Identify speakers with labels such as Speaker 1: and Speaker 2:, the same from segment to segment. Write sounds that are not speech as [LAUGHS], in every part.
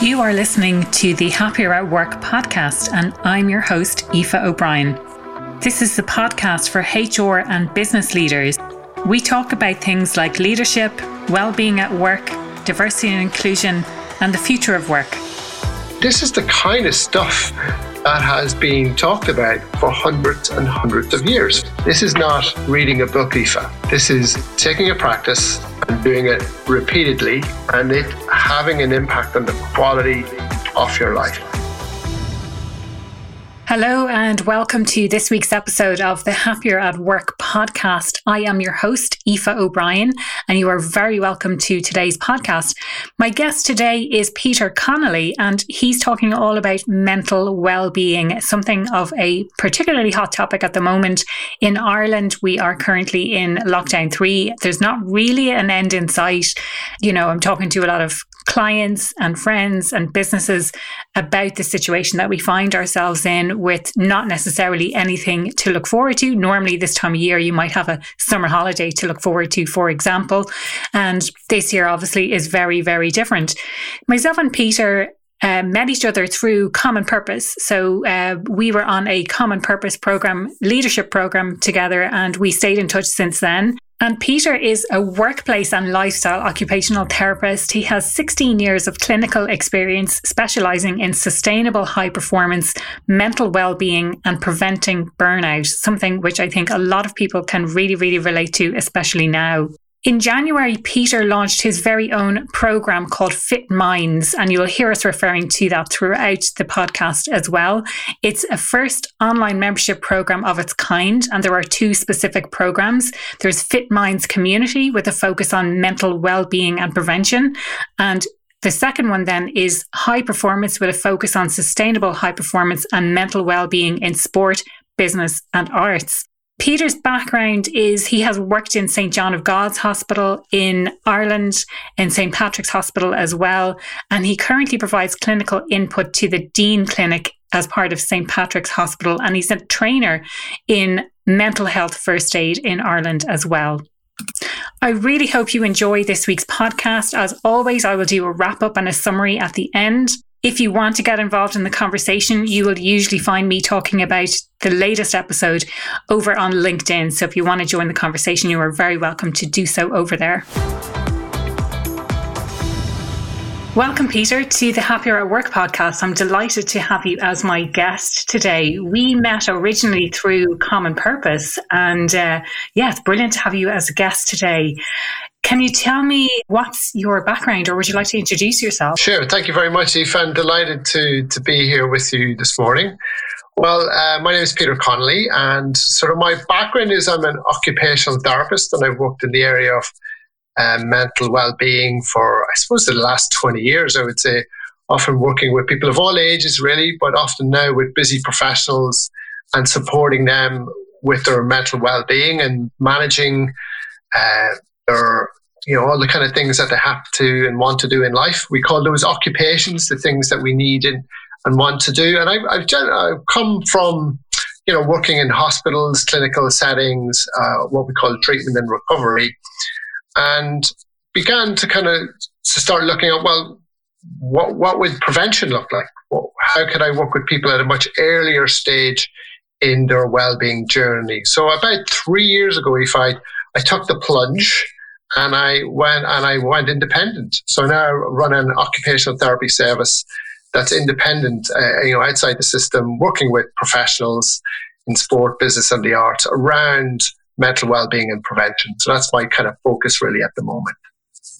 Speaker 1: You are listening to the Happier at Work podcast, and I'm your host, Aoife O'Brien. This is the podcast for HR and business leaders. We talk about things like leadership, well-being at work, diversity and inclusion, and the future of work.
Speaker 2: This is the kind of stuff that has been talked about for hundreds and hundreds of years. This is not reading a book, Aoife. This is taking a practice and doing it repeatedly and it having an impact on the quality of your life.
Speaker 1: Hello, and welcome to this week's episode of the Happier at Work podcast. I am your host, Aoife O'Brien, and you are very welcome to today's podcast. My guest today is Peter Connolly, and he's talking all about mental well-being, something of a particularly hot topic at the moment. In Ireland, we are currently in lockdown three. There's not really an end in sight. You know, I'm talking to a lot of clients and friends and businesses about the situation that we find ourselves in with not necessarily anything to look forward to. Normally, this time of year, you might have a summer holiday to look forward to, for example. And this year, obviously, is very, very different. Myself and Peter uh, met each other through common purpose. So uh, we were on a common purpose program, leadership program together, and we stayed in touch since then. And Peter is a workplace and lifestyle occupational therapist. He has 16 years of clinical experience specializing in sustainable high performance, mental well being, and preventing burnout, something which I think a lot of people can really, really relate to, especially now. In January, Peter launched his very own program called Fit Minds, and you'll hear us referring to that throughout the podcast as well. It's a first online membership program of its kind, and there are two specific programs. There's Fit Minds Community with a focus on mental well-being and prevention, and the second one then is high performance with a focus on sustainable high performance and mental well-being in sport, business, and arts. Peter's background is he has worked in St. John of God's Hospital in Ireland, in St. Patrick's Hospital as well, and he currently provides clinical input to the Dean Clinic as part of St. Patrick's Hospital, and he's a trainer in mental health first aid in Ireland as well. I really hope you enjoy this week's podcast. As always, I will do a wrap up and a summary at the end. If you want to get involved in the conversation, you will usually find me talking about the latest episode over on LinkedIn. So if you want to join the conversation, you are very welcome to do so over there. Welcome, Peter, to the Happier at Work podcast. I'm delighted to have you as my guest today. We met originally through Common Purpose, and uh, yeah, brilliant to have you as a guest today. Can you tell me what's your background, or would you like to introduce yourself?
Speaker 2: Sure. Thank you very much, Aoife. I'm delighted to, to be here with you this morning. Well, uh, my name is Peter Connolly, and sort of my background is I'm an occupational therapist, and I've worked in the area of uh, mental well-being for, I suppose, the last 20 years. I would say, often working with people of all ages, really, but often now with busy professionals and supporting them with their mental well-being and managing uh, or you know all the kind of things that they have to and want to do in life. We call those occupations the things that we need and, and want to do. And I've, I've, I've come from you know working in hospitals, clinical settings, uh, what we call treatment and recovery, and began to kind of to start looking at well, what what would prevention look like? how could I work with people at a much earlier stage in their well-being journey? So about three years ago, if I I took the plunge and I went and I went independent. So now I run an occupational therapy service that's independent, uh, you know, outside the system, working with professionals in sport, business, and the arts around mental well-being and prevention. So that's my kind of focus really at the moment.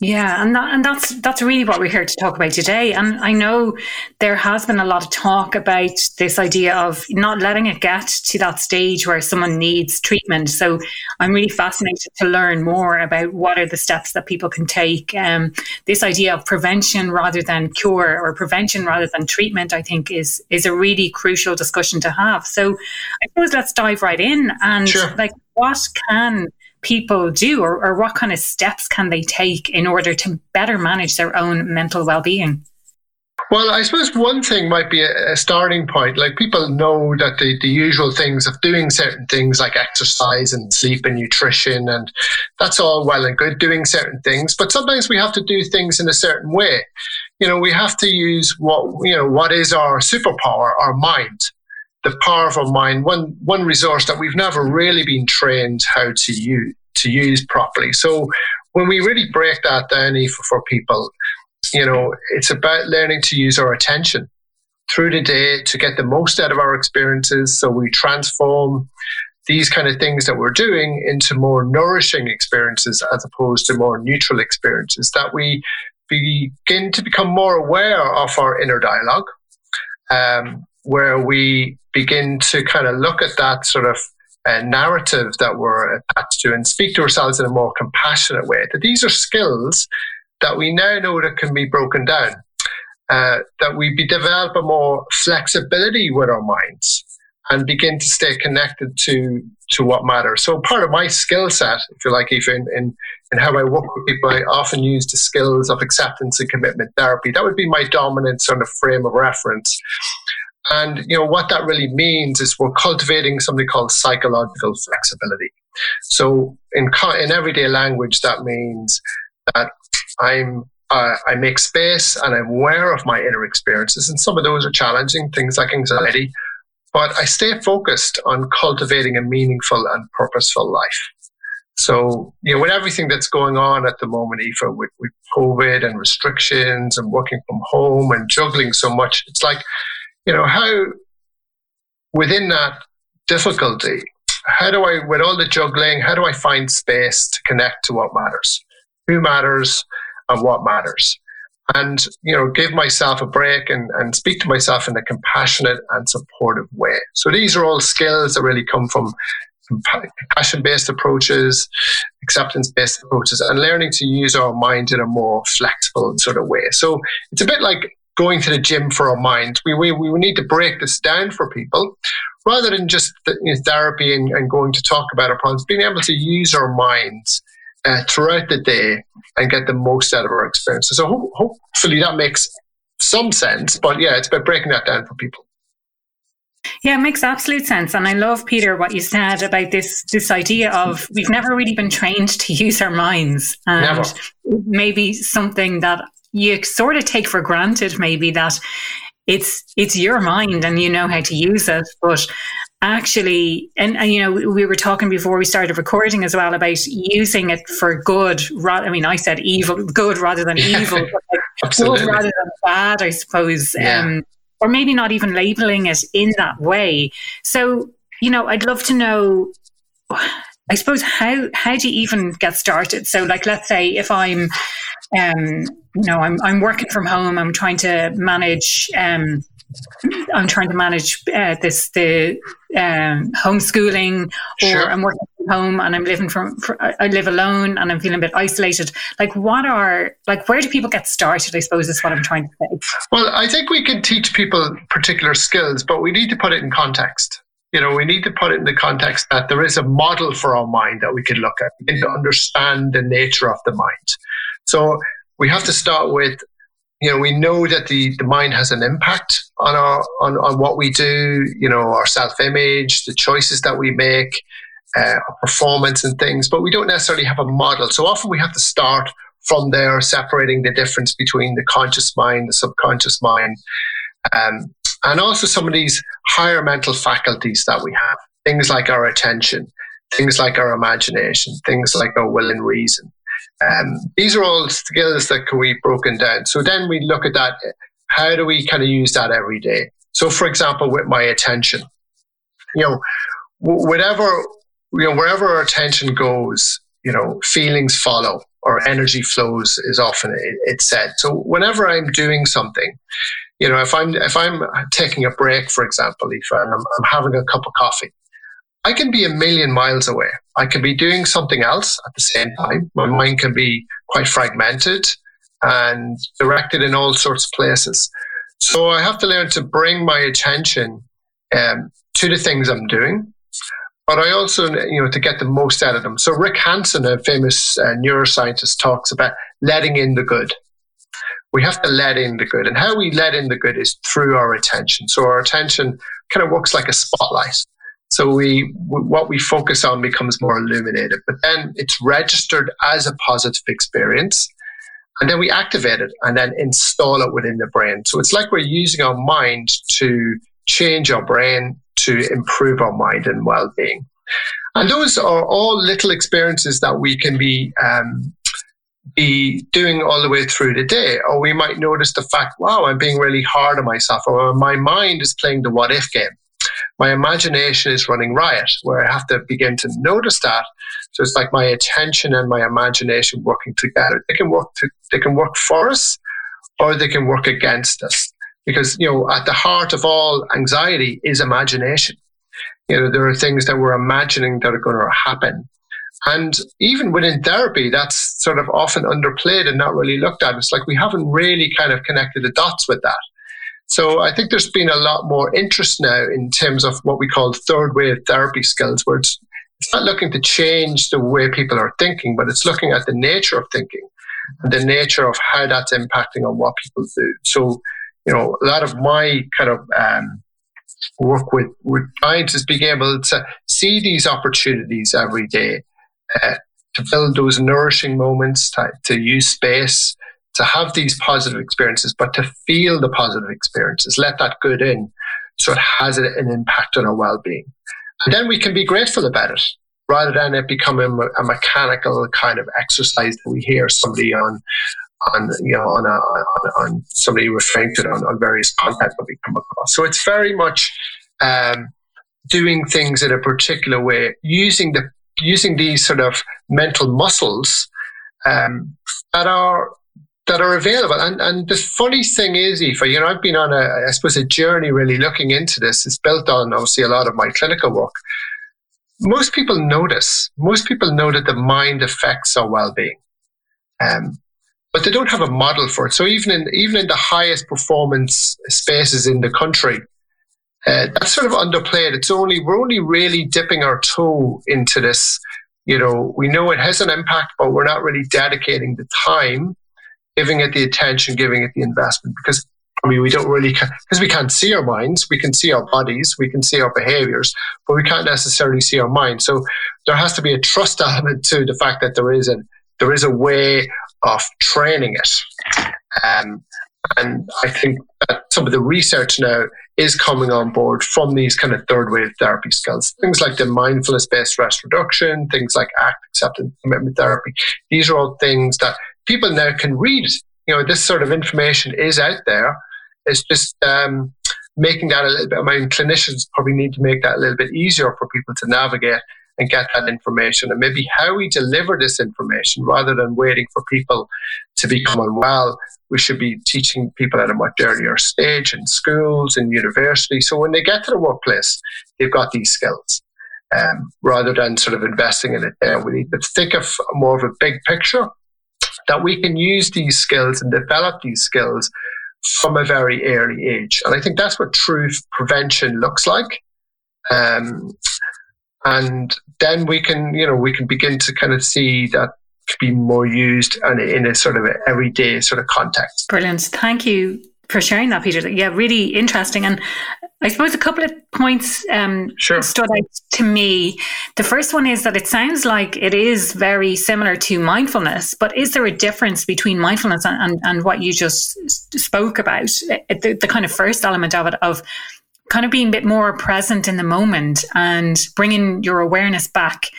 Speaker 1: Yeah, and that, and that's that's really what we're here to talk about today. And I know there has been a lot of talk about this idea of not letting it get to that stage where someone needs treatment. So I'm really fascinated to learn more about what are the steps that people can take. Um, this idea of prevention rather than cure or prevention rather than treatment, I think, is is a really crucial discussion to have. So I suppose let's dive right in and sure. like what can people do or, or what kind of steps can they take in order to better manage their own mental well-being
Speaker 2: well, I suppose one thing might be a, starting point. Like people know that the, the usual things of doing certain things like exercise and sleep and nutrition, and that's all well and good doing certain things. But sometimes we have to do things in a certain way. you know, we have to use what, you know, what is our superpower, our mind, the power of our mind, one, one resource that we've never really been trained how to use, to use properly. So when we really break that down for, for people, you know, it's about learning to use our attention through the day to get the most out of our experiences. So we transform these kind of things that we're doing into more nourishing experiences as opposed to more neutral experiences, that we begin to become more aware of our inner dialogue, um, where we begin to kind of look at that sort of uh, narrative that we're attached to and speak to ourselves in a more compassionate way. That these are skills that we now know that can be broken down. Uh, that we develop a more flexibility with our minds and begin to stay connected to to what matters. So part of my skill set, if you like, even in, in how I work with people, I often use the skills of acceptance and commitment therapy. That would be my dominant sort of frame of reference. And you know what that really means is we're cultivating something called psychological flexibility. So in in everyday language, that means that I'm uh, I make space and I'm aware of my inner experiences, and some of those are challenging things like anxiety but I stay focused on cultivating a meaningful and purposeful life. So, you know, with everything that's going on at the moment, Aoife, with, with COVID and restrictions and working from home and juggling so much, it's like, you know, how within that difficulty, how do I, with all the juggling, how do I find space to connect to what matters? Who matters and what matters? and you know give myself a break and, and speak to myself in a compassionate and supportive way so these are all skills that really come from compassion based approaches acceptance based approaches and learning to use our mind in a more flexible sort of way so it's a bit like going to the gym for our mind we, we, we need to break this down for people rather than just you know, therapy and, and going to talk about our problems being able to use our minds uh, throughout the day and get the most out of our experiences. So ho- hopefully that makes some sense. But yeah, it's about breaking that down for people.
Speaker 1: Yeah, it makes absolute sense. And I love, Peter, what you said about this this idea of we've never really been trained to use our minds. And never. maybe something that you sort of take for granted, maybe that it's it's your mind and you know how to use it. But actually and, and you know we were talking before we started recording as well about using it for good i mean i said evil good rather than [LAUGHS] evil like good rather than bad i suppose yeah. um, or maybe not even labeling it in that way so you know i'd love to know i suppose how how do you even get started so like let's say if i'm um you know i'm i'm working from home i'm trying to manage um I'm trying to manage uh, this the um, homeschooling, or sure. I'm working from home and I'm living from I live alone and I'm feeling a bit isolated. Like, what are like where do people get started? I suppose is what I'm trying to say.
Speaker 2: Well, I think we can teach people particular skills, but we need to put it in context. You know, we need to put it in the context that there is a model for our mind that we can look at. We need to understand the nature of the mind. So we have to start with you know, we know that the, the mind has an impact on our on, on what we do, you know, our self-image, the choices that we make, uh, our performance and things, but we don't necessarily have a model. So often we have to start from there, separating the difference between the conscious mind, the subconscious mind, um, and also some of these higher mental faculties that we have, things like our attention, things like our imagination, things like our will and reason. Um, these are all skills that can be broken down. So then we look at that. How do we kind of use that every day? So, for example, with my attention, you know, whatever, you know, wherever our attention goes, you know, feelings follow or energy flows is often it's said. So whenever I'm doing something, you know, if I'm if I'm taking a break, for example, if I'm, I'm having a cup of coffee, I can be a million miles away. I can be doing something else at the same time. My mind can be quite fragmented and directed in all sorts of places. So I have to learn to bring my attention um, to the things I'm doing, but I also, you know, to get the most out of them. So Rick Hanson, a famous uh, neuroscientist, talks about letting in the good. We have to let in the good, and how we let in the good is through our attention. So our attention kind of works like a spotlight. So we what we focus on becomes more illuminated, but then it's registered as a positive experience. and then we activate it and then install it within the brain. So it's like we're using our mind to change our brain to improve our mind and well being. And those are all little experiences that we can be um, be doing all the way through the day. Or we might notice the fact, wow, I'm being really hard on myself, or my mind is playing the what if game. My imagination is running riot, where I have to begin to notice that. So it's like my attention and my imagination working together. They can work to, they can work for us or they can work against us. Because, you know, at the heart of all anxiety is imagination. You know, there are things that we're imagining that are going to happen. And even within therapy, that's sort of often underplayed and not really looked at. It's like we haven't really kind of connected the dots with that. So I think there's been a lot more interest now in terms of what we call third wave therapy skills, where it's, it's not looking to change the way people are thinking, but it's looking at the nature of thinking and the nature of how that's impacting on what people do. So, you know, a lot of my kind of um, work with, with clients is being able to see these opportunities every day uh, to build those nourishing moments, to, to use space, to have these positive experiences, but to feel the positive experiences, let that good in so it has an impact on our well being. And then we can be grateful about it rather than it becoming a, mechanical kind of exercise that we hear somebody on. On you know on, a, on, on somebody referring to it on, on various content that we come across. So it's very much um, doing things in a particular way, using the using these sort of mental muscles um, that are that are available. And and the funny thing is, Aoife, you know, I've been on a I suppose a journey really looking into this. It's built on obviously a lot of my clinical work. Most people notice. Most people know that the mind affects our well-being, um, but they don't have a model for it. So even in even in the highest performance spaces in the country, uh, that's sort of underplayed. It's only we're only really dipping our toe into this. You know, we know it has an impact, but we're not really dedicating the time, giving it the attention, giving it the investment because. I mean, we don't really, because we can't see our minds. We can see our bodies, we can see our behaviors, but we can't necessarily see our mind. So there has to be a trust [LAUGHS] element to the fact that there is a there is a way of training it. Um, and I think that some of the research now is coming on board from these kind of third wave therapy skills. Things like the mindfulness based stress reduction, things like ACT, acceptance commitment therapy. These are all things that people now can read. You know, this sort of information is out there. It's just um, making that a little bit, I mean, clinicians probably need to make that a little bit easier for people to navigate and get that information and maybe how we deliver this information rather than waiting for people to become unwell. We should be teaching people at a much earlier stage in schools and universities. So when they get to the workplace, they've got these skills. Um, rather than sort of investing in it there, we need to think of more of a big picture that we can use these skills and develop these skills from a very early age. And I think that's what true prevention looks like. Um, and then we can you know we can begin to kind of see that be more used and in a sort of everyday sort of context.
Speaker 1: Brilliant. Thank you for sharing that, Peter. Yeah, really interesting. And I suppose a couple of points um, sure. stood out to me. The first one is that it sounds like it is very similar to mindfulness, but is there a difference between mindfulness and, and, and what you just spoke about? The, the kind of first element of it, of kind of being a bit more present in the moment and bringing your awareness back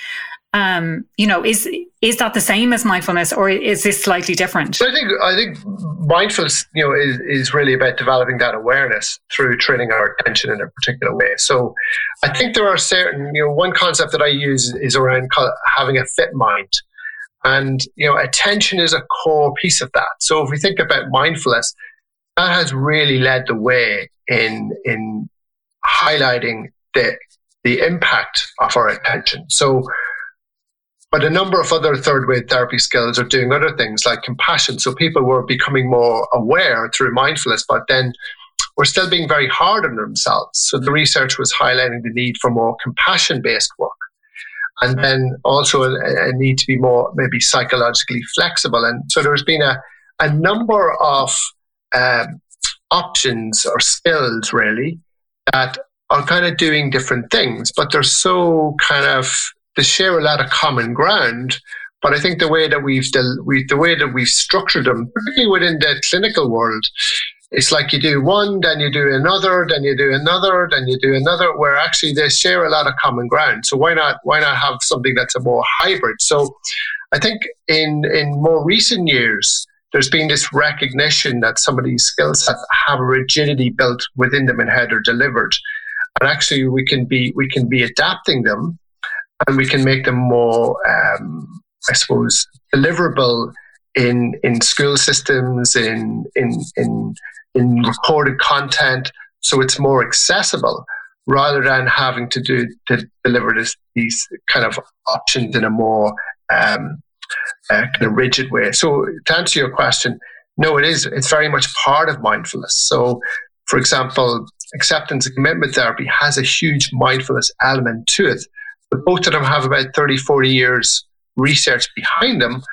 Speaker 1: um, you know, is is that the same as mindfulness, or is this slightly different?
Speaker 2: So I think I think mindfulness, you know, is, is really about developing that awareness through training our attention in a particular way. So I think there are certain, you know, one concept that I use is around having a fit mind, and you know, attention is a core piece of that. So if we think about mindfulness, that has really led the way in in highlighting the the impact of our attention. So, but a number of other third wave therapy skills are doing other things like compassion. So people were becoming more aware through mindfulness, but then we're still being very hard on themselves. So the research was highlighting the need for more compassion based work. And then also a, a, need to be more maybe psychologically flexible. And so there's been a, a number of um, options or skills really that are kind of doing different things, but they're so kind of they share a lot of common ground But I think the way that we've the, we, the way that we've structured them, particularly within the clinical world, it's like you do one, then you do another, then you do another, then you do another, where actually they share a lot of common ground. So why not why not have something that's a more hybrid? So I think in in more recent years, there's been this recognition that some of these skills have, have a rigidity built within them and how they're delivered. And actually we can be we can be adapting them and we can make them more um, I suppose deliverable in in school systems, in in in in recorded content, so it's more accessible rather than having to do to deliver this, these kind of options in a more um, uh, kind of rigid way. So to answer your question, no, it is. It's very much part of mindfulness. So, for example, acceptance and commitment therapy has a huge mindfulness element to it. But both of them have about 30, 40 years research behind them.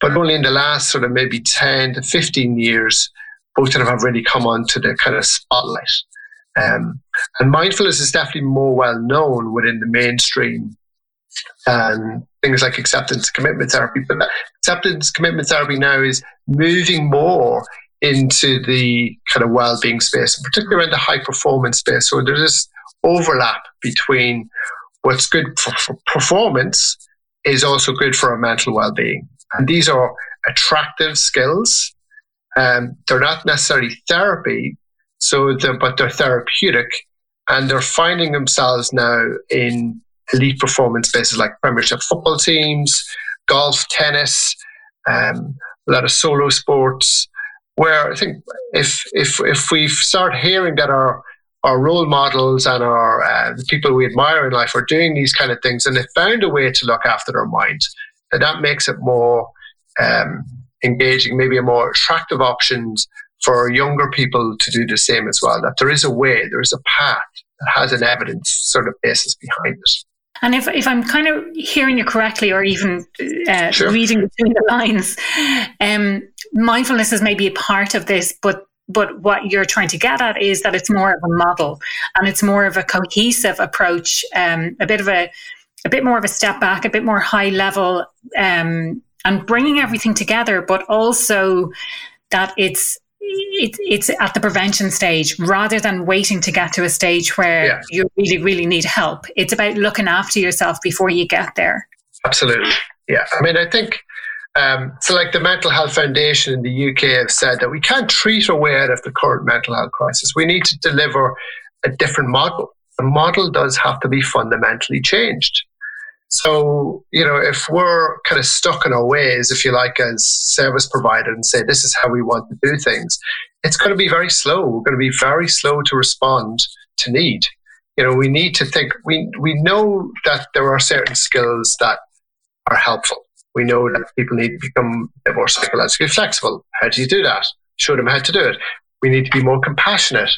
Speaker 2: But only in the last sort of maybe 10 to 15 years both of them have really come onto the kind of spotlight. Um, and mindfulness is definitely more well known within the mainstream than things like acceptance commitment therapy. But acceptance commitment therapy now is moving more into the kind of well-being space, particularly around the high performance space. So there's this overlap between what's good for, for performance is also good for our mental well-being. And these are attractive skills um, they're not necessarily therapy, so they're, but they're therapeutic, and they're finding themselves now in elite performance spaces like Premiership football teams, golf, tennis, um, a lot of solo sports. Where I think if if if we start hearing that our our role models and our uh, the people we admire in life are doing these kind of things, and they found a way to look after their minds, and that makes it more um, engaging, maybe a more attractive options for younger people to do the same as well. That there is a way, there is a path that has an evidence sort of basis behind it.
Speaker 1: And if, if I'm kind of hearing you correctly, or even uh, sure. reading between the lines, um, mindfulness is maybe a part of this, but but what you're trying to get at is that it's more of a model and it's more of a cohesive approach, um, a bit of a a bit more of a step back, a bit more high level um, and bringing everything together, but also that it's it, it's at the prevention stage rather than waiting to get to a stage where yeah. you really, really need help. It's about looking after yourself before you get there.
Speaker 2: Absolutely. Yeah. I mean, I think um, so. Like the Mental Health Foundation in the UK have said that we can't treat our way out of the current mental health crisis. We need to deliver a different model. The model does have to be fundamentally changed. So, you know, if we're kind of stuck in our ways, if you like, as service provider and say, this is how we want to do things, it's going to be very slow. We're going to be very slow to respond to need. You know, we need to think, we, we know that there are certain skills that are helpful. We know that people need to become more psychologically flexible. How do you do that? Show them how to do it. We need to be more compassionate.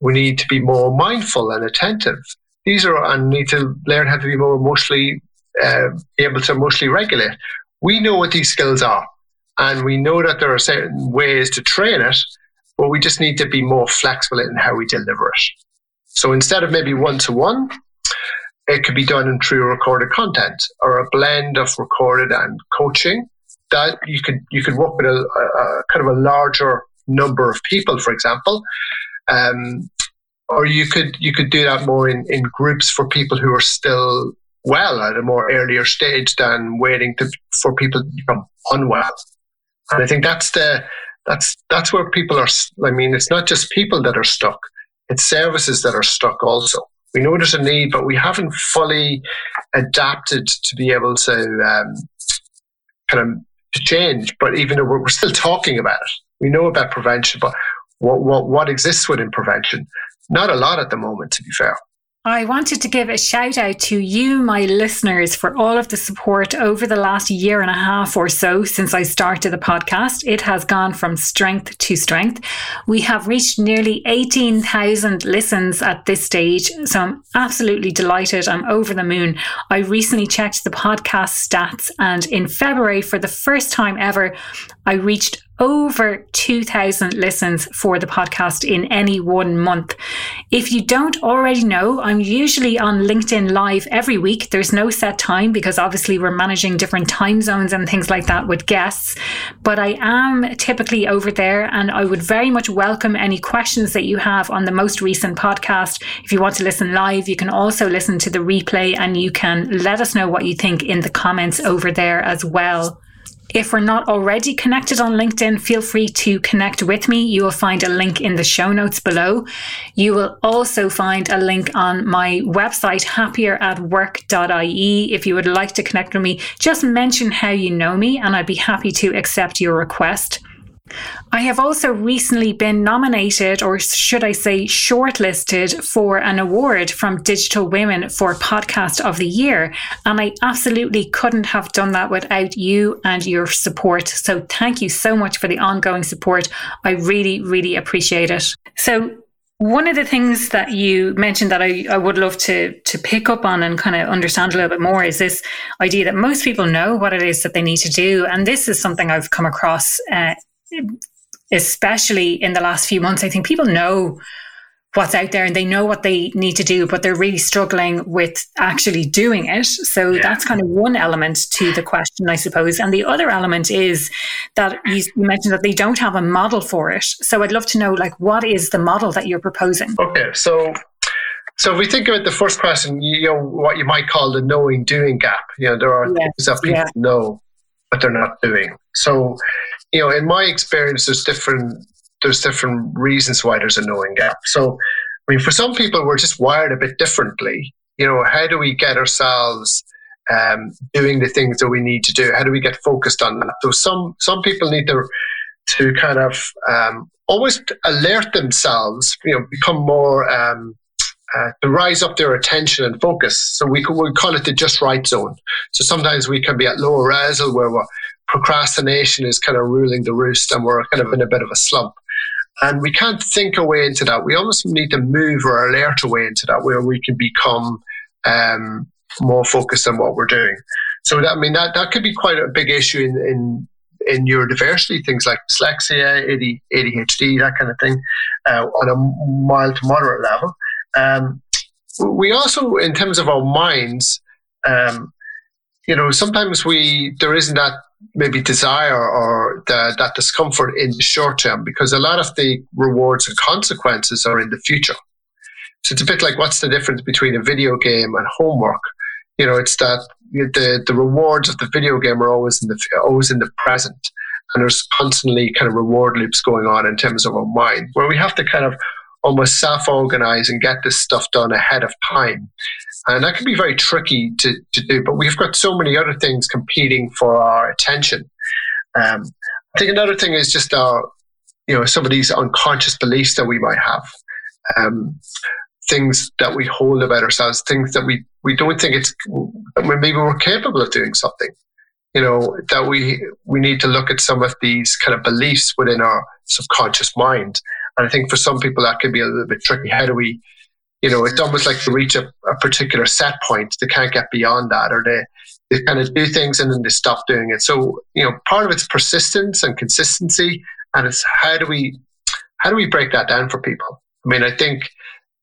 Speaker 2: We need to be more mindful and attentive. These are, and need to learn how to be more emotionally uh, able to emotionally regulate. We know what these skills are, and we know that there are certain ways to train it, but we just need to be more flexible in how we deliver it. So instead of maybe one to one, it could be done in true recorded content or a blend of recorded and coaching. That you could you could work with a, a kind of a larger number of people, for example, um, or you could you could do that more in, in groups for people who are still well at a more earlier stage than waiting to, for people to become unwell. And I think that's the that's that's where people are. I mean, it's not just people that are stuck; it's services that are stuck also. We know there's a need, but we haven't fully adapted to be able to um, kind of to change. But even though we're, we're [LAUGHS] still talking about it, we know about prevention, but what, what what exists within prevention? Not a lot at the moment, to be fair.
Speaker 1: I wanted to give a shout out to you, my listeners, for all of the support over the last year and a half or so since I started the podcast. It has gone from strength to strength. We have reached nearly 18,000 listens at this stage. So I'm absolutely delighted. I'm over the moon. I recently checked the podcast stats, and in February, for the first time ever, I reached over 2,000 listens for the podcast in any one month. If you don't already know, I'm usually on LinkedIn Live every week. There's no set time because obviously we're managing different time zones and things like that with guests. But I am typically over there and I would very much welcome any questions that you have on the most recent podcast. If you want to listen live, you can also listen to the replay and you can let us know what you think in the comments over there as well. If we're not already connected on LinkedIn, feel free to connect with me. You will find a link in the show notes below. You will also find a link on my website, happieratwork.ie. If you would like to connect with me, just mention how you know me and I'd be happy to accept your request. I have also recently been nominated, or should I say, shortlisted for an award from Digital Women for Podcast of the Year. And I absolutely couldn't have done that without you and your support. So thank you so much for the ongoing support. I really, really appreciate it. So, one of the things that you mentioned that I, I would love to to pick up on and kind of understand a little bit more is this idea that most people know what it is that they need to do, and this is something I've come across uh, especially in the last few months, I think people know what's out there and they know what they need to do, but they're really struggling with actually doing it. So yeah. that's kind of one element to the question, I suppose. And the other element is that you mentioned that they don't have a model for it. So I'd love to know, like, what is the model that you're proposing?
Speaker 2: Okay, so. So if we think about the first question, you know what you might call the knowing doing gap. You know there are yes. things that people yeah. know, but they're not doing. So you know, in my experience, there's different there's different reasons why there's a knowing gap. So, I mean, for some people, we're just wired a bit differently. You know, how do we get ourselves um, doing the things that we need to do? How do we get focused on that? So, some some people need to to kind of um, always alert themselves. You know, become more um, uh, to rise up their attention and focus. So we, we call it the just right zone. So sometimes we can be at low arousal where we're procrastination is kind of ruling the roost and we're kind of in a bit of a slump. And we can't think our way into that. We almost need to move or alert a way into that where we can become um, more focused on what we're doing. So that, I mean, that, that could be quite a big issue in, in, in neurodiversity, things like dyslexia, ADHD, that kind of thing, uh, on a mild to moderate level. Um, we also, in terms of our minds, um, you know, sometimes we there isn't that maybe desire or the, that discomfort in the short term because a lot of the rewards and consequences are in the future. So it's a bit like what's the difference between a video game and homework? You know, it's that the the rewards of the video game are always in the always in the present, and there's constantly kind of reward loops going on in terms of our mind, where we have to kind of almost self-organize and get this stuff done ahead of time. And that can be very tricky to, to do, but we've got so many other things competing for our attention. Um, I think another thing is just our, you know, some of these unconscious beliefs that we might have. Um, things that we hold about ourselves, things that we, we don't think it's, maybe we're capable of doing something. You know, that we, we need to look at some of these kind of beliefs within our subconscious mind. And I think for some people that can be a little bit tricky. How do we, you know, it's almost like they reach a, a particular set point. They can't get beyond that, or they, they kind of do things and then they stop doing it. So, you know, part of it's persistence and consistency, and it's how do we how do we break that down for people? I mean, I think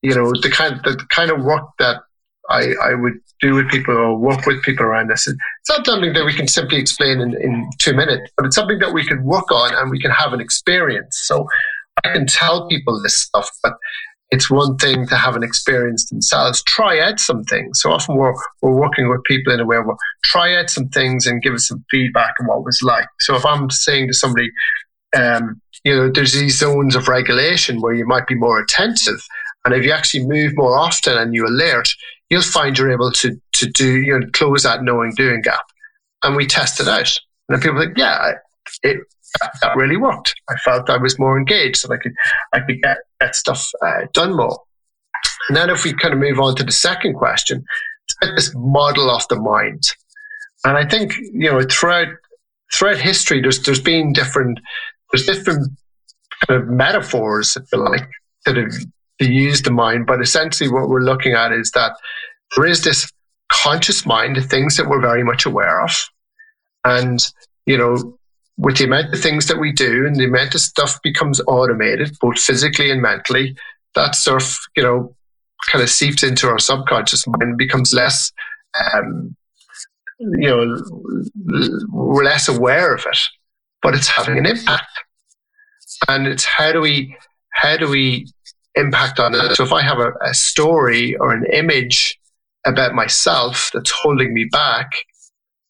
Speaker 2: you know the kind the kind of work that I, I would do with people or work with people around this. It's not something that we can simply explain in, in two minutes, but it's something that we can work on and we can have an experience. So I can tell people this stuff, but it's one thing to have an experience themselves. Try out some things. So often we're, we're working with people in a way where try out some things and give us some feedback on what was like. So if I'm saying to somebody, um, you know, there's these zones of regulation where you might be more attentive. And if you actually move more often and you alert, you'll find you're able to, to do, you know, close that knowing doing gap. And we test it out. And people think, yeah, it, that really worked. I felt I was more engaged and I could, I could get, get stuff uh, done more. And then if we kind of move on to the second question, this model of the mind. And I think, you know, throughout, throughout history, there's, there's been different, there's different kind of metaphors, if you like, that have to use the mind. But essentially what we're looking at is that there is this conscious mind, the things that we're very much aware of. And, you know, with the amount of things that we do and the amount of stuff becomes automated, both physically and mentally, that sort of, you know, kind of seeps into our subconscious mind becomes less, um, you know, we're less aware of it, but it's having an impact. And it's how do we, how do we impact on it? So if I have a, a story or an image about myself that's holding me back,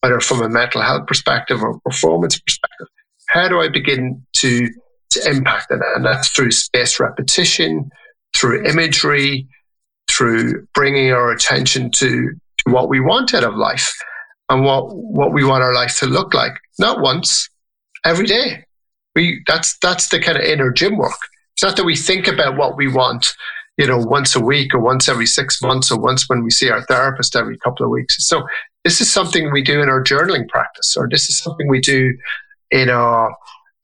Speaker 2: whether from a mental health perspective or performance perspective, how do I begin to, to impact it? And that's through space repetition, through imagery, through bringing our attention to, to what we want out of life and what, what we want our life to look like. Not once, every day. We, that's, that's the kind of inner gym work. It's not that we think about what we want, you know, once a week or once every six months or once when we see our therapist every couple of weeks. So this is something we do in our journaling practice, or this is something we do in our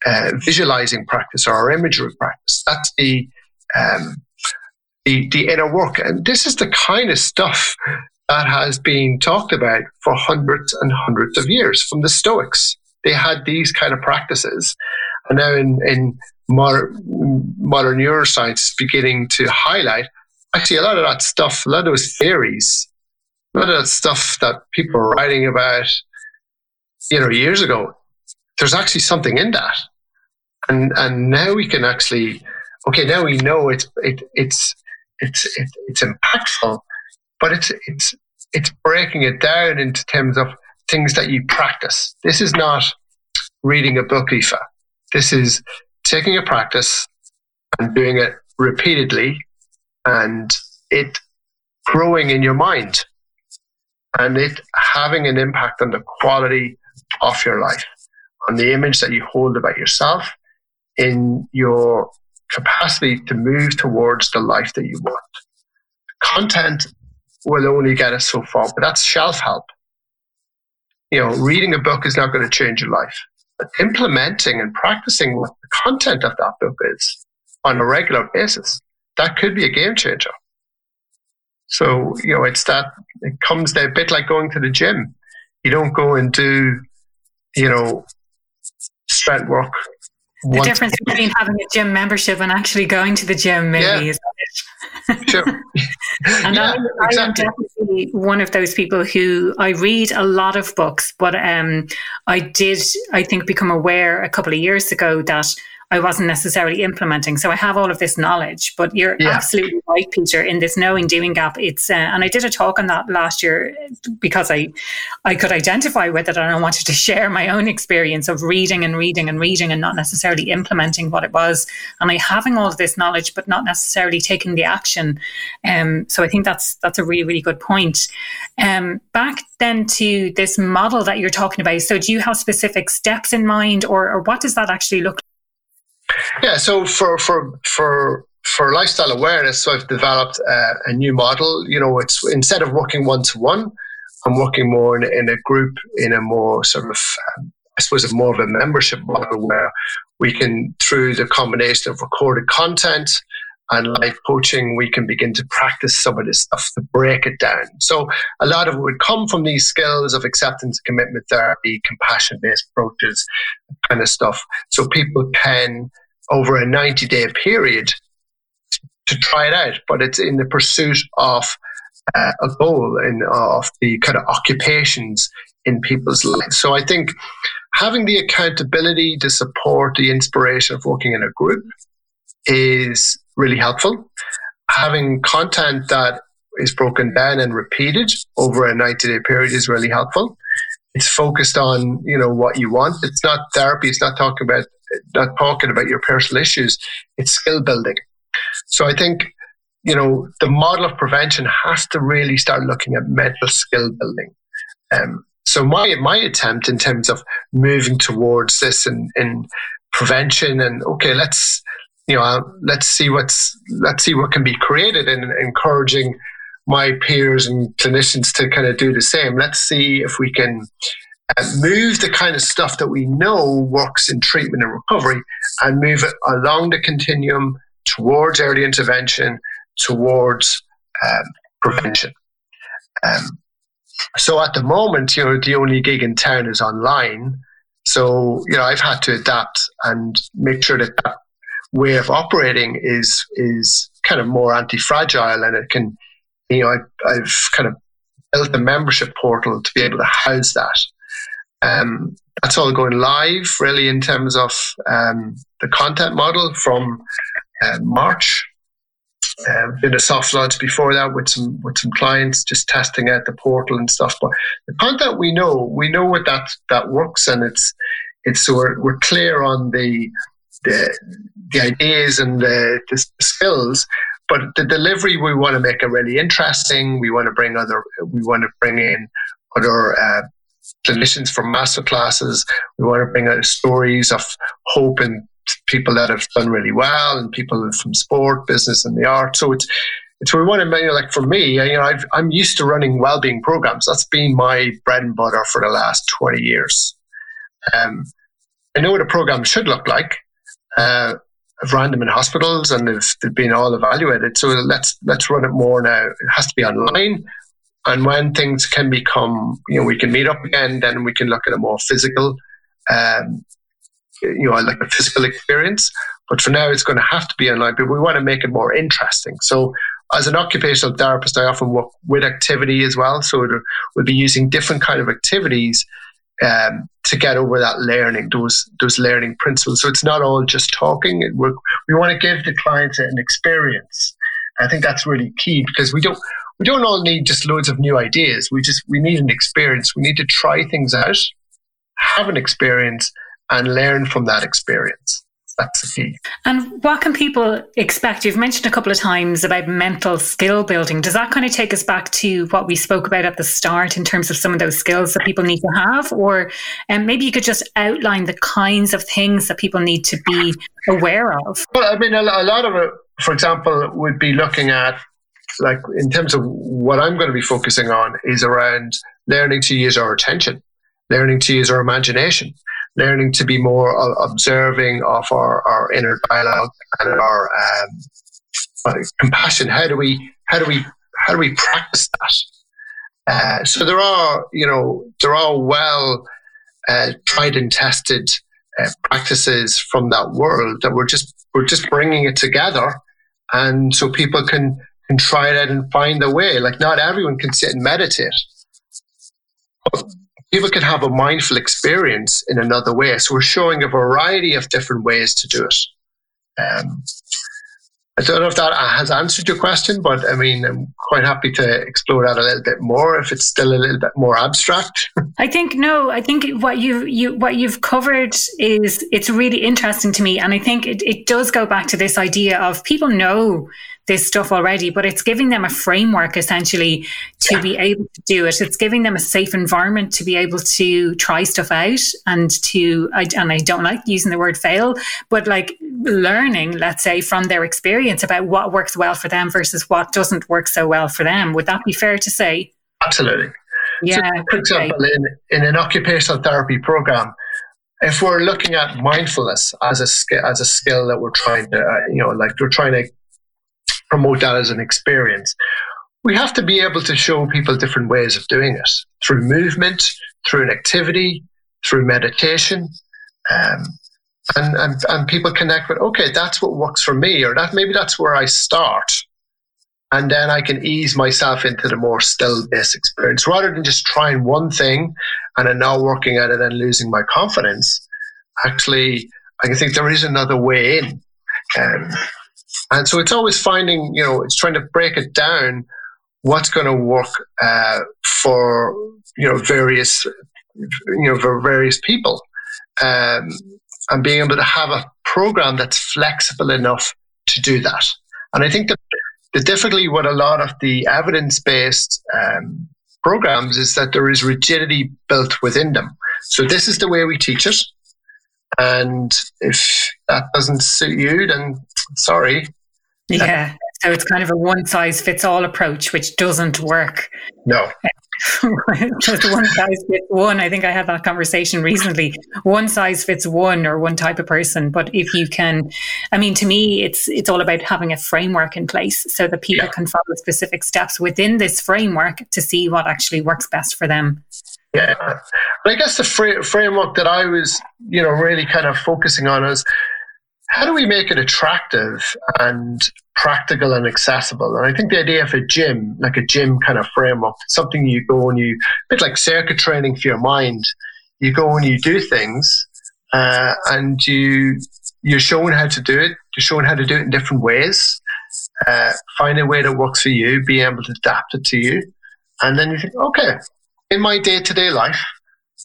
Speaker 2: uh, visualizing practice or our imagery practice. That's the, um, the the inner work, and this is the kind of stuff that has been talked about for hundreds and hundreds of years from the Stoics. They had these kind of practices, and now in, in modern, modern neuroscience beginning to highlight actually a lot of that stuff, a lot of those theories of that stuff that people are writing about, you know, years ago, there's actually something in that. And and now we can actually, okay, now we know it's it, it's it's it, it's impactful, but it's it's it's breaking it down into terms of things that you practice. This is not reading a book, Aoife. This is taking a practice and doing it repeatedly and it growing in your mind and it having an impact on the quality of your life, on the image that you hold about yourself, in your capacity to move towards the life that you want. Content will only get us so far, but that's shelf help. You know, reading a book is not going to change your life, but implementing and practicing what the content of that book is on a regular basis, that could be a game changer. So, you know, it's that, it comes there a bit like going to the gym. You don't go and do, you know, strength work.
Speaker 1: The difference between having a gym membership and actually going to the gym, maybe, yeah. is [LAUGHS]
Speaker 2: sure. [LAUGHS]
Speaker 1: and yeah, I, exactly. I, am definitely one of those people who I read a lot of books, but um, I did, I think, become aware a couple of years ago that I wasn't necessarily implementing. So I have all of this knowledge, but you're yeah. absolutely right, Peter, in this knowing doing gap. It's, uh, and I did a talk on that last year because I, I could identify with it and I wanted to [LAUGHS] share my own experience of reading and reading and reading and not necessarily implementing what it was. And I having all of this knowledge, but not necessarily taking the action. Um, so I think that's, that's a really, really good point. Um, back then to this model that you're talking about. So do you have specific steps in mind or, or what does that actually look like?
Speaker 2: Yeah, so for for for for lifestyle awareness, so I've developed uh, a new model. You know, it's instead of working one to one, I'm working more in, in, a group, in a more sort of, um, I suppose, a more of a membership model where we can, through the combination of recorded content and live coaching, we can begin to practice some of this stuff to break it down. So a lot of it would come from these skills of acceptance, commitment therapy, compassion based approaches, kind of stuff. So people can over a 90 day period to try it out, but it's in the pursuit of uh, a goal and of the kind of occupations in people's lives. So I think having the accountability to support the inspiration of working in a group is really helpful. Having content that is broken down and repeated over a 90 day period is really helpful. It's focused on, you know, what you want. It's not therapy. It's not talking about not talking about your personal issues, it's skill building. So I think, you know, the model of prevention has to really start looking at mental skill building. Um, so my my attempt in terms of moving towards this in, in prevention and okay, let's you know let's see what's let's see what can be created and encouraging my peers and clinicians to kind of do the same. Let's see if we can move the kind of stuff that we know works in treatment and recovery and move it along the continuum towards early intervention, towards um, prevention. Um, so at the moment, you know, the only gig in town is online. So, you know, I've had to adapt and make sure that that way of operating is is kind of more anti-fragile and it can, you know, I, I've kind of built a membership portal to be able to house that. Um, that's all going live really in terms of um, the content model from uh, March. Um, did a soft launch before that with some with some clients, just testing out the portal and stuff. But the content we know, we know what that that works, and it's it's so we're, we're clear on the the the ideas and the, the skills. But the delivery, we want to make it really interesting. We want to bring other, we want to bring in other uh, clinicians from master classes. We want to bring out stories of hope and people that have done really well and people from sport, business, and the art. So it's it's we want to you like for me, you know, I've, I'm used to running well-being programs. That's been my bread and butter for the last 20 years. Um, I know what a program should look like. Uh, I've ran them in hospitals and they've, they've been all evaluated. So let's let's run it more now. It has to be online. And when things can become, you know, we can meet up again, then we can look at a more physical, um, you know, like a physical experience. But for now, it's going to have to be online. But we want to make it more interesting. So as an occupational therapist, I often work with activity as well. So we'll be using different kind of activities um, to get over that learning, those those learning principles. So it's not all just talking. We're, we want to give the clients an experience. I think that's really key because we don't we don't all need just loads of new ideas. We just we need an experience. We need to try things out, have an experience, and learn from that experience that's the key.
Speaker 1: And what can people expect? You've mentioned a couple of times about mental skill building. Does that kind of take us back to what we spoke about at the start in terms of some of those skills that people need to have? Or um, maybe you could just outline the kinds of things that people need to be aware of?
Speaker 2: Well, I mean, a, a lot of it, for example, would be looking at, like, in terms of what I'm going to be focusing on, is around learning to use our attention, learning to use our imagination learning to be more observing of our, our inner dialogue and our um, compassion. How do we how do we how do we practice that? Uh, so there are you know there are well uh, tried and tested uh, practices from that world that we're just we're just bringing it together, and so people can can try it out and find a way. Like not everyone can sit and meditate. People can have a mindful experience in another way. So we're showing a variety of different ways to do it. Um, I don't know if that has answered your question, but I mean, I'm quite happy to explore that a little bit more if it's still a little bit more abstract. [LAUGHS]
Speaker 1: I think no, I think what you you what you've covered is it's really interesting to me, and I think it, it does go back to this idea of people know this stuff already, but it's giving them a framework essentially to be able to do it. It's giving them a safe environment to be able to try stuff out and to, I, and I don't like using the word fail, but like learning, let's say, from their experience about what works well for them versus what doesn't work so well for them. Would that be fair to say?
Speaker 2: Absolutely.
Speaker 1: Yeah.
Speaker 2: So, for example, in, in an occupational therapy program, if we're looking at mindfulness as a skill, as a skill that we're trying to, uh, you know, like we're trying to promote that as an experience. We have to be able to show people different ways of doing it through movement, through an activity, through meditation. Um, and, and, and people connect with, okay, that's what works for me, or that maybe that's where I start. And then I can ease myself into the more still based experience rather than just trying one thing and then not working at it and losing my confidence. Actually, I think there is another way in. Um, and so it's always finding, you know, it's trying to break it down what's going to work uh, for, you know, various, you know, for various people. Um, and being able to have a program that's flexible enough to do that. And I think that the difficulty with a lot of the evidence based um, programs is that there is rigidity built within them. So this is the way we teach it. And if that doesn't suit you, then sorry.
Speaker 1: Yeah. So it's kind of a one size fits all approach, which doesn't work.
Speaker 2: No. [LAUGHS]
Speaker 1: Just one size fits one. I think I had that conversation recently. One size fits one or one type of person. But if you can, I mean, to me, it's it's all about having a framework in place so that people yeah. can follow specific steps within this framework to see what actually works best for them.
Speaker 2: Yeah, but I guess the fr- framework that I was, you know, really kind of focusing on is how do we make it attractive and practical and accessible? And I think the idea of a gym, like a gym kind of framework, something you go and you, a bit like circuit training for your mind. You go and you do things, uh, and you you're showing how to do it. You're showing how to do it in different ways. Uh, find a way that works for you. Be able to adapt it to you, and then you think, okay, in my day to day life,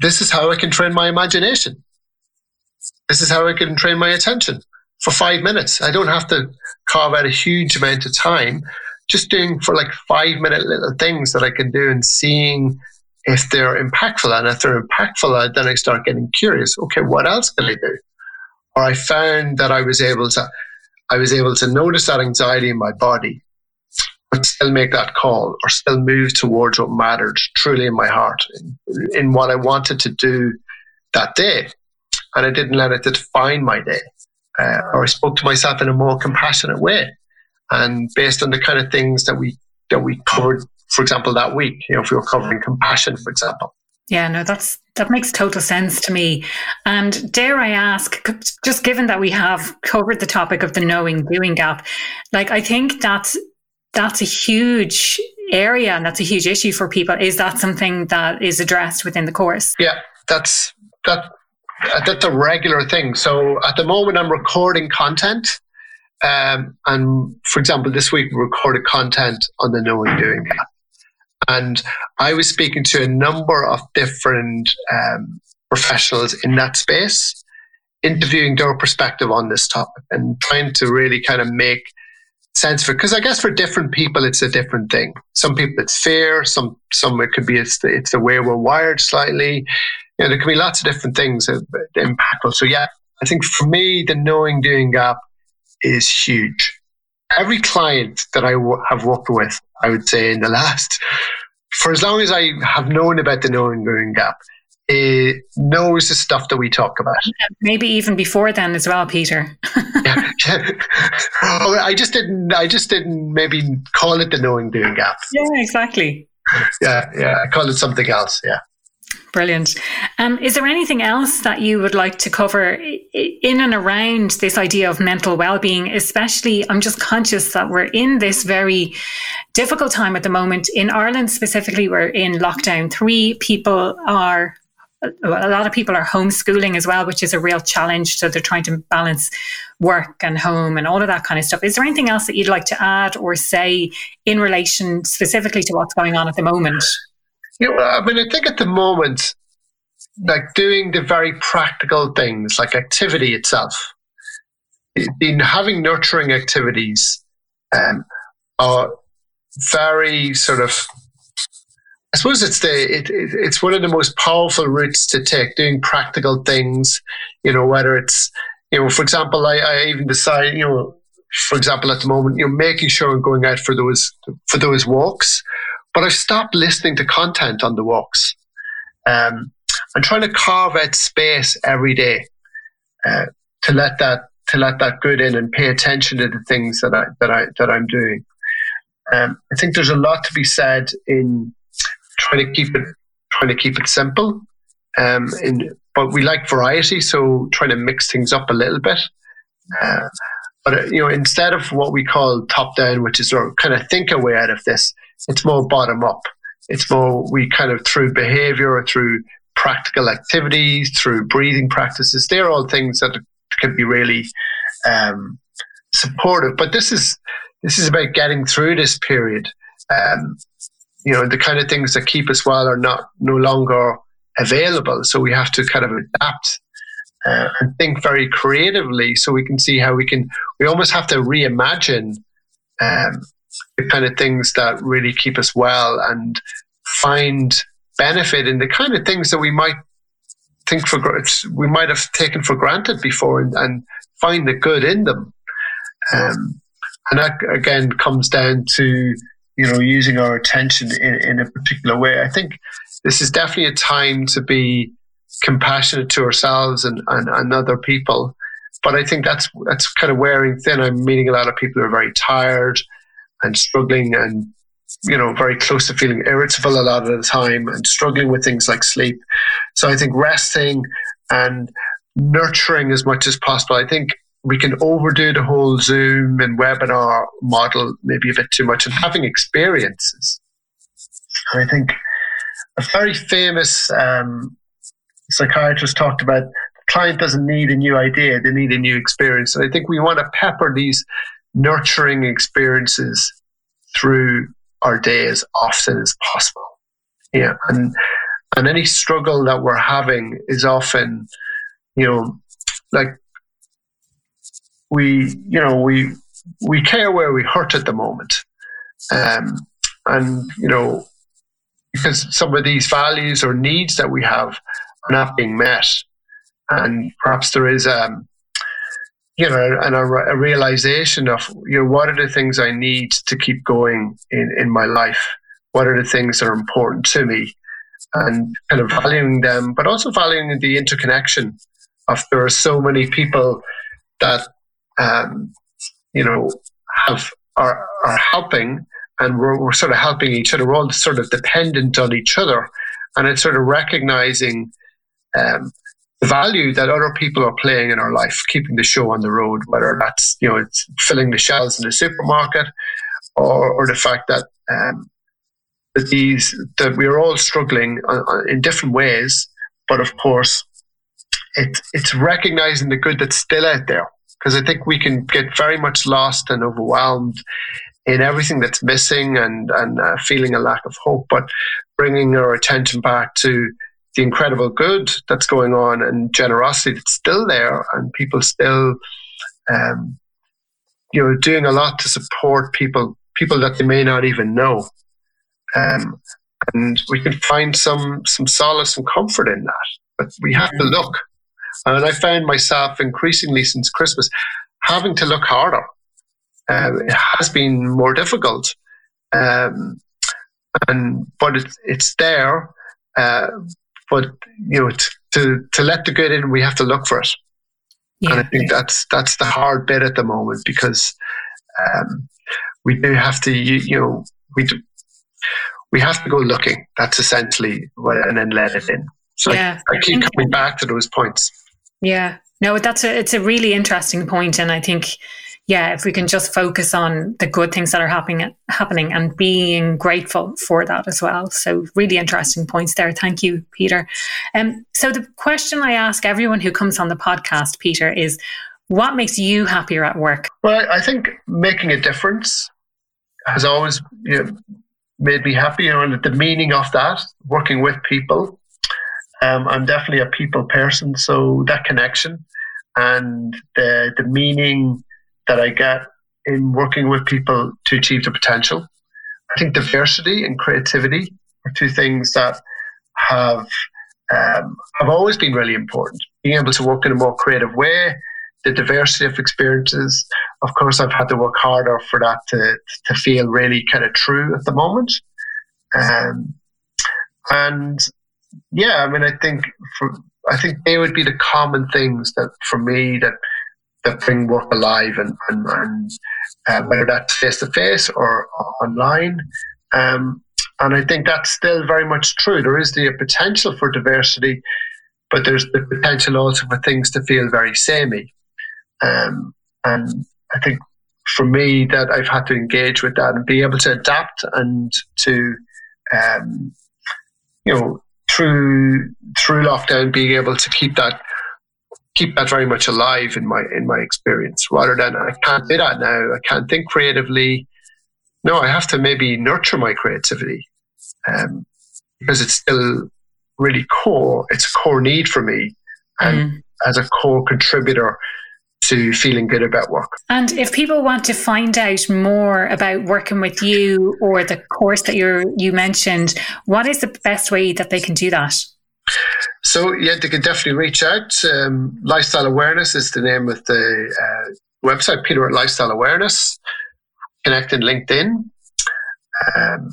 Speaker 2: this is how I can train my imagination. This is how I can train my attention for five minutes. I don't have to carve out a huge amount of time. Just doing for like five minute little things that I can do and seeing if they're impactful. And if they're impactful, then I start getting curious. Okay, what else can I do? Or I found that I was able to, I was able to notice that anxiety in my body, but still make that call or still move towards what mattered truly in my heart, in, in what I wanted to do that day. And I didn't let it define my day uh, or I spoke to myself in a more compassionate way, and based on the kind of things that we that we covered, for example, that week. You know, if we were covering compassion, for example.
Speaker 1: Yeah, no, that's that makes total sense to me. And dare I ask, just given that we have covered the topic of the knowing doing gap, like I think that's that's a huge area and that's a huge issue for people. Is that something that is addressed within the course?
Speaker 2: Yeah, that's that that's a regular thing. So at the moment, I'm recording content. Um, and for example, this week we recorded content on the knowing doing gap. And I was speaking to a number of different um, professionals in that space, interviewing their perspective on this topic and trying to really kind of make sense for because I guess for different people it's a different thing. Some people it's fear, some some it could be it's the, it's the way we're wired slightly you know, there can be lots of different things that, that impactful. So yeah, I think for me, the knowing doing gap is huge. Every client that I w- have worked with, I would say in the last, for as long as I have known about the knowing doing gap, it knows the stuff that we talk about.
Speaker 1: Maybe even before then as well, Peter.
Speaker 2: yeah. [LAUGHS] [LAUGHS] oh, I just didn't. I just didn't maybe call it the knowing doing gap.
Speaker 1: Yeah, exactly.
Speaker 2: Yeah, yeah. I call it something else. Yeah.
Speaker 1: Brilliant. Um, is there anything else that you would like to cover in and around this idea of mental well-being? Especially, I'm just conscious that we're in this very difficult time at the moment in Ireland. Specifically, we're in lockdown three. People are a lot of people are homeschooling as well, which is a real challenge. So they're trying to balance work and home and all of that kind of stuff. Is there anything else that you'd like to add or say in relation specifically to what's going on at the moment?
Speaker 2: Yeah, well, I mean, I think at the moment, like doing the very practical things, like activity itself, in having nurturing activities, um, are very sort of. I suppose it's the it, it, it's one of the most powerful routes to take. Doing practical things, you know, whether it's you know, for example, I, I even decide, you know, for example, at the moment, you know, making sure I'm going out for those for those walks but I've stopped listening to content on the walks. Um, I'm trying to carve out space every day uh, to let that to let that good in and pay attention to the things that I that I that I'm doing. Um, I think there's a lot to be said in trying to keep it trying to keep it simple. Um, in, but we like variety, so trying to mix things up a little bit. Uh, but uh, you know, instead of what we call top down, which is sort of kind of think a way out of this, it's more bottom up. It's more we kind of through behavior or through practical activities, through breathing practices. They're all things that can be really um, supportive. But this is this is about getting through this period. Um, you know, the kind of things that keep us well are not no longer available. So we have to kind of adapt uh, and think very creatively so we can see how we can we almost have to reimagine um, the kind of things that really keep us well and find benefit in the kind of things that we might think for we might have taken for granted before and, and find the good in them um, and that again comes down to you know using our attention in, in a particular way i think this is definitely a time to be compassionate to ourselves and, and, and other people. But I think that's that's kind of wearing thin. I'm meeting a lot of people who are very tired and struggling and you know, very close to feeling irritable a lot of the time and struggling with things like sleep. So I think resting and nurturing as much as possible. I think we can overdo the whole Zoom and webinar model maybe a bit too much and having experiences. I think a very famous um, psychiatrist talked about the client doesn't need a new idea, they need a new experience. And I think we want to pepper these nurturing experiences through our day as often as possible. Yeah. And and any struggle that we're having is often, you know, like we, you know, we we care where we hurt at the moment. Um, and, you know, because some of these values or needs that we have are not being met. And perhaps there is, um, you know, and a, a, realization of, you know, what are the things I need to keep going in, in my life? What are the things that are important to me? And kind of valuing them, but also valuing the interconnection of there are so many people that, um, you know, have are, are helping and we're, we're sort of helping each other. We're all sort of dependent on each other. And it's sort of recognizing um, value that other people are playing in our life, keeping the show on the road, whether that's, you know, it's filling the shelves in the supermarket or, or the fact that, um, that these, that we're all struggling in different ways. But of course, it, it's recognizing the good that's still out there. Because I think we can get very much lost and overwhelmed in everything that's missing and and uh, feeling a lack of hope, but bringing our attention back to the incredible good that's going on and generosity that's still there, and people still, um, you know, doing a lot to support people people that they may not even know, um, and we can find some some solace and comfort in that. But we have to look, and I found myself increasingly since Christmas having to look harder um, it has been more difficult. Um, and but it's it's there. Uh, but you know, to to let the good in, we have to look for it. Yeah. And I think that's that's the hard bit at the moment because um, we do have to you, you know we do, we have to go looking. That's essentially what, and then let it in. So yeah. I, I keep coming back to those points.
Speaker 1: Yeah, no, that's a it's a really interesting point, and I think yeah, if we can just focus on the good things that are happening, happening and being grateful for that as well. So really interesting points there. Thank you, Peter. Um, so the question I ask everyone who comes on the podcast, Peter, is what makes you happier at work?
Speaker 2: Well, I think making a difference has always you know, made me happy. You know, and the meaning of that, working with people. Um, I'm definitely a people person, so that connection and the the meaning that I get in working with people to achieve their potential. I think diversity and creativity are two things that have um, have always been really important. Being able to work in a more creative way, the diversity of experiences. Of course, I've had to work harder for that to to feel really kind of true at the moment. Um, and yeah, I mean, I think for I think they would be the common things that for me that bring work alive and, and, and uh, whether that's face to face or online. Um, and I think that's still very much true. There is the potential for diversity, but there's the potential also for things to feel very samey. Um, and I think for me, that I've had to engage with that and be able to adapt and to, um, you know, through through lockdown, being able to keep that keep that very much alive in my in my experience rather than I can't do that now. I can't think creatively. No, I have to maybe nurture my creativity um, because it's still really core. It's a core need for me and mm. as a core contributor to feeling good about work.
Speaker 1: And if people want to find out more about working with you or the course that you you mentioned, what is the best way that they can do that?
Speaker 2: So yeah, they can definitely reach out. Um, Lifestyle Awareness is the name of the uh, website. Peter at Lifestyle Awareness. Connect in LinkedIn. Um,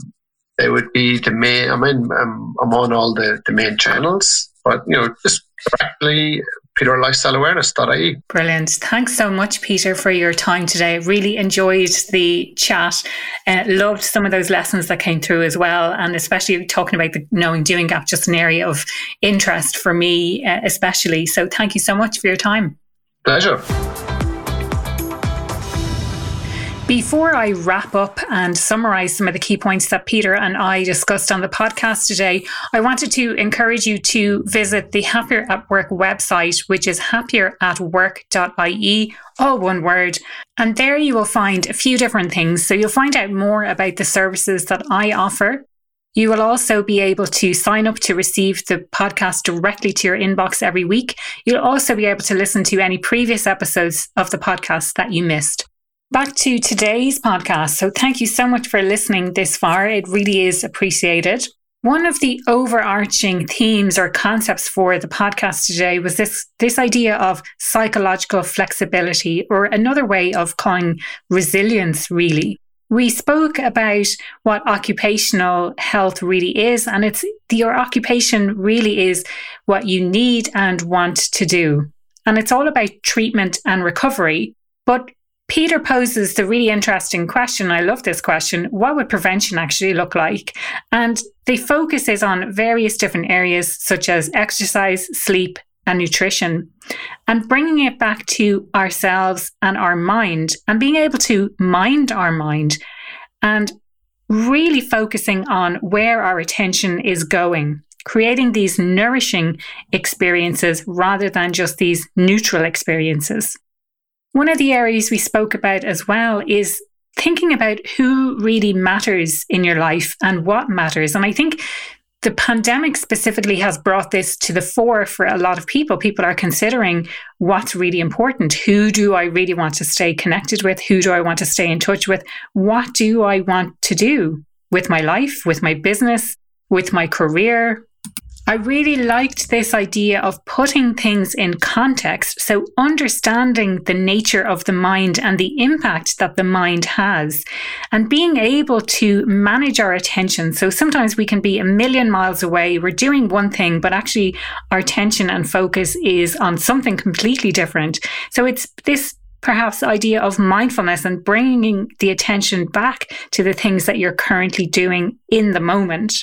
Speaker 2: it would be the main. I'm in. I'm, I'm on all the, the main channels, but you know, just directly peterlifestyleawareness.ie.
Speaker 1: Brilliant. Thanks so much, Peter, for your time today. Really enjoyed the chat. Uh, loved some of those lessons that came through as well. And especially talking about the knowing doing gap, just an area of interest for me, uh, especially. So thank you so much for your time.
Speaker 2: Pleasure.
Speaker 1: Before I wrap up and summarize some of the key points that Peter and I discussed on the podcast today, I wanted to encourage you to visit the Happier at Work website, which is happieratwork.ie, all one word. And there you will find a few different things. So you'll find out more about the services that I offer. You will also be able to sign up to receive the podcast directly to your inbox every week. You'll also be able to listen to any previous episodes of the podcast that you missed. Back to today's podcast. So, thank you so much for listening this far. It really is appreciated. One of the overarching themes or concepts for the podcast today was this, this idea of psychological flexibility, or another way of calling resilience, really. We spoke about what occupational health really is, and it's your occupation really is what you need and want to do. And it's all about treatment and recovery. But Peter poses the really interesting question. I love this question. What would prevention actually look like? And the focus is on various different areas such as exercise, sleep, and nutrition, and bringing it back to ourselves and our mind, and being able to mind our mind and really focusing on where our attention is going, creating these nourishing experiences rather than just these neutral experiences. One of the areas we spoke about as well is thinking about who really matters in your life and what matters. And I think the pandemic specifically has brought this to the fore for a lot of people. People are considering what's really important. Who do I really want to stay connected with? Who do I want to stay in touch with? What do I want to do with my life, with my business, with my career, I really liked this idea of putting things in context. So, understanding the nature of the mind and the impact that the mind has, and being able to manage our attention. So, sometimes we can be a million miles away, we're doing one thing, but actually our attention and focus is on something completely different. So, it's this perhaps idea of mindfulness and bringing the attention back to the things that you're currently doing in the moment.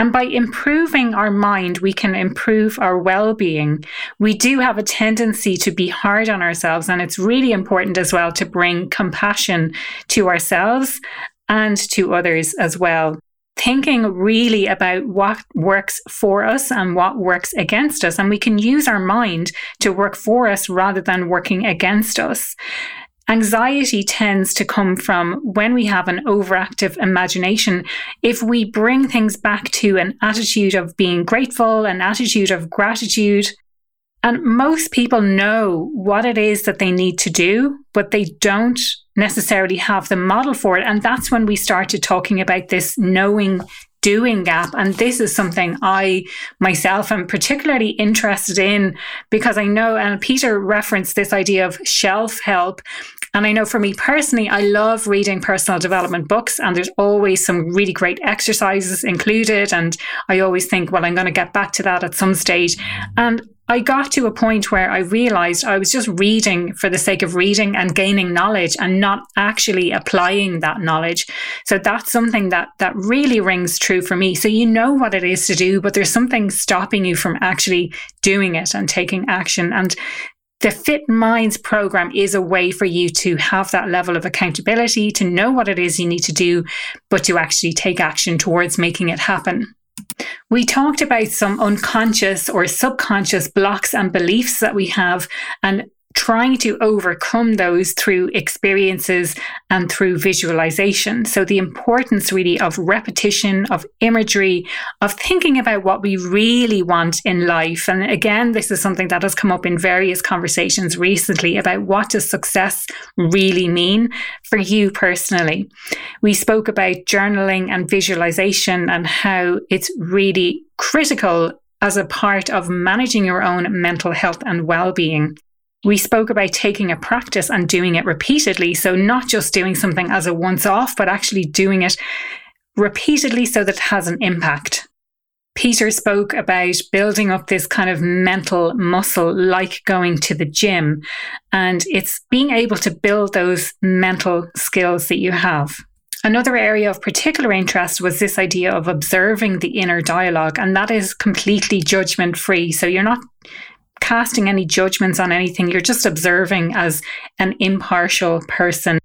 Speaker 1: And by improving our mind, we can improve our well being. We do have a tendency to be hard on ourselves, and it's really important as well to bring compassion to ourselves and to others as well. Thinking really about what works for us and what works against us. And we can use our mind to work for us rather than working against us. Anxiety tends to come from when we have an overactive imagination. If we bring things back to an attitude of being grateful, an attitude of gratitude, and most people know what it is that they need to do, but they don't necessarily have the model for it. And that's when we started talking about this knowing doing gap. And this is something I myself am particularly interested in because I know, and Peter referenced this idea of shelf help. And I know for me personally, I love reading personal development books, and there's always some really great exercises included. And I always think, well, I'm going to get back to that at some stage. And I got to a point where I realized I was just reading for the sake of reading and gaining knowledge and not actually applying that knowledge. So that's something that that really rings true for me. So you know what it is to do, but there's something stopping you from actually doing it and taking action. And the Fit Minds program is a way for you to have that level of accountability, to know what it is you need to do, but to actually take action towards making it happen. We talked about some unconscious or subconscious blocks and beliefs that we have, and trying to overcome those through experiences and through visualization. So, the importance really of repetition, of imagery, of thinking about what we really want in life. And again, this is something that has come up in various conversations recently about what does success really mean for you personally. We spoke about journaling and visualization and how it's really critical as a part of managing your own mental health and well being we spoke about taking a practice and doing it repeatedly. So, not just doing something as a once off, but actually doing it repeatedly so that it has an impact. Peter spoke about building up this kind of mental muscle like going to the gym. And it's being able to build those mental skills that you have. Another area of particular interest was this idea of observing the inner dialogue, and that is completely judgment free. So you're not casting any judgments on anything, you're just observing as an impartial person.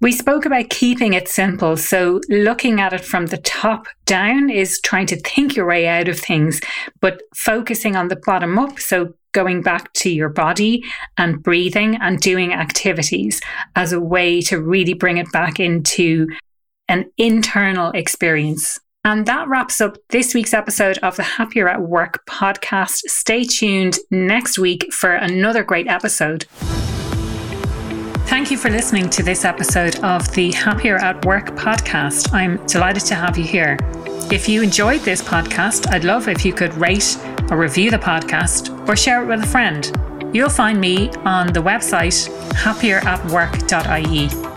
Speaker 1: We spoke about keeping it simple. So, looking at it from the top down is trying to think your way out of things, but focusing on the bottom up. So, going back to your body and breathing and doing activities as a way to really bring it back into an internal experience. And that wraps up this week's episode of the Happier at Work podcast. Stay tuned next week for another great episode. Thank you for listening to this episode of the Happier at Work podcast. I'm delighted to have you here. If you enjoyed this podcast, I'd love if you could rate or review the podcast or share it with a friend. You'll find me on the website happieratwork.ie.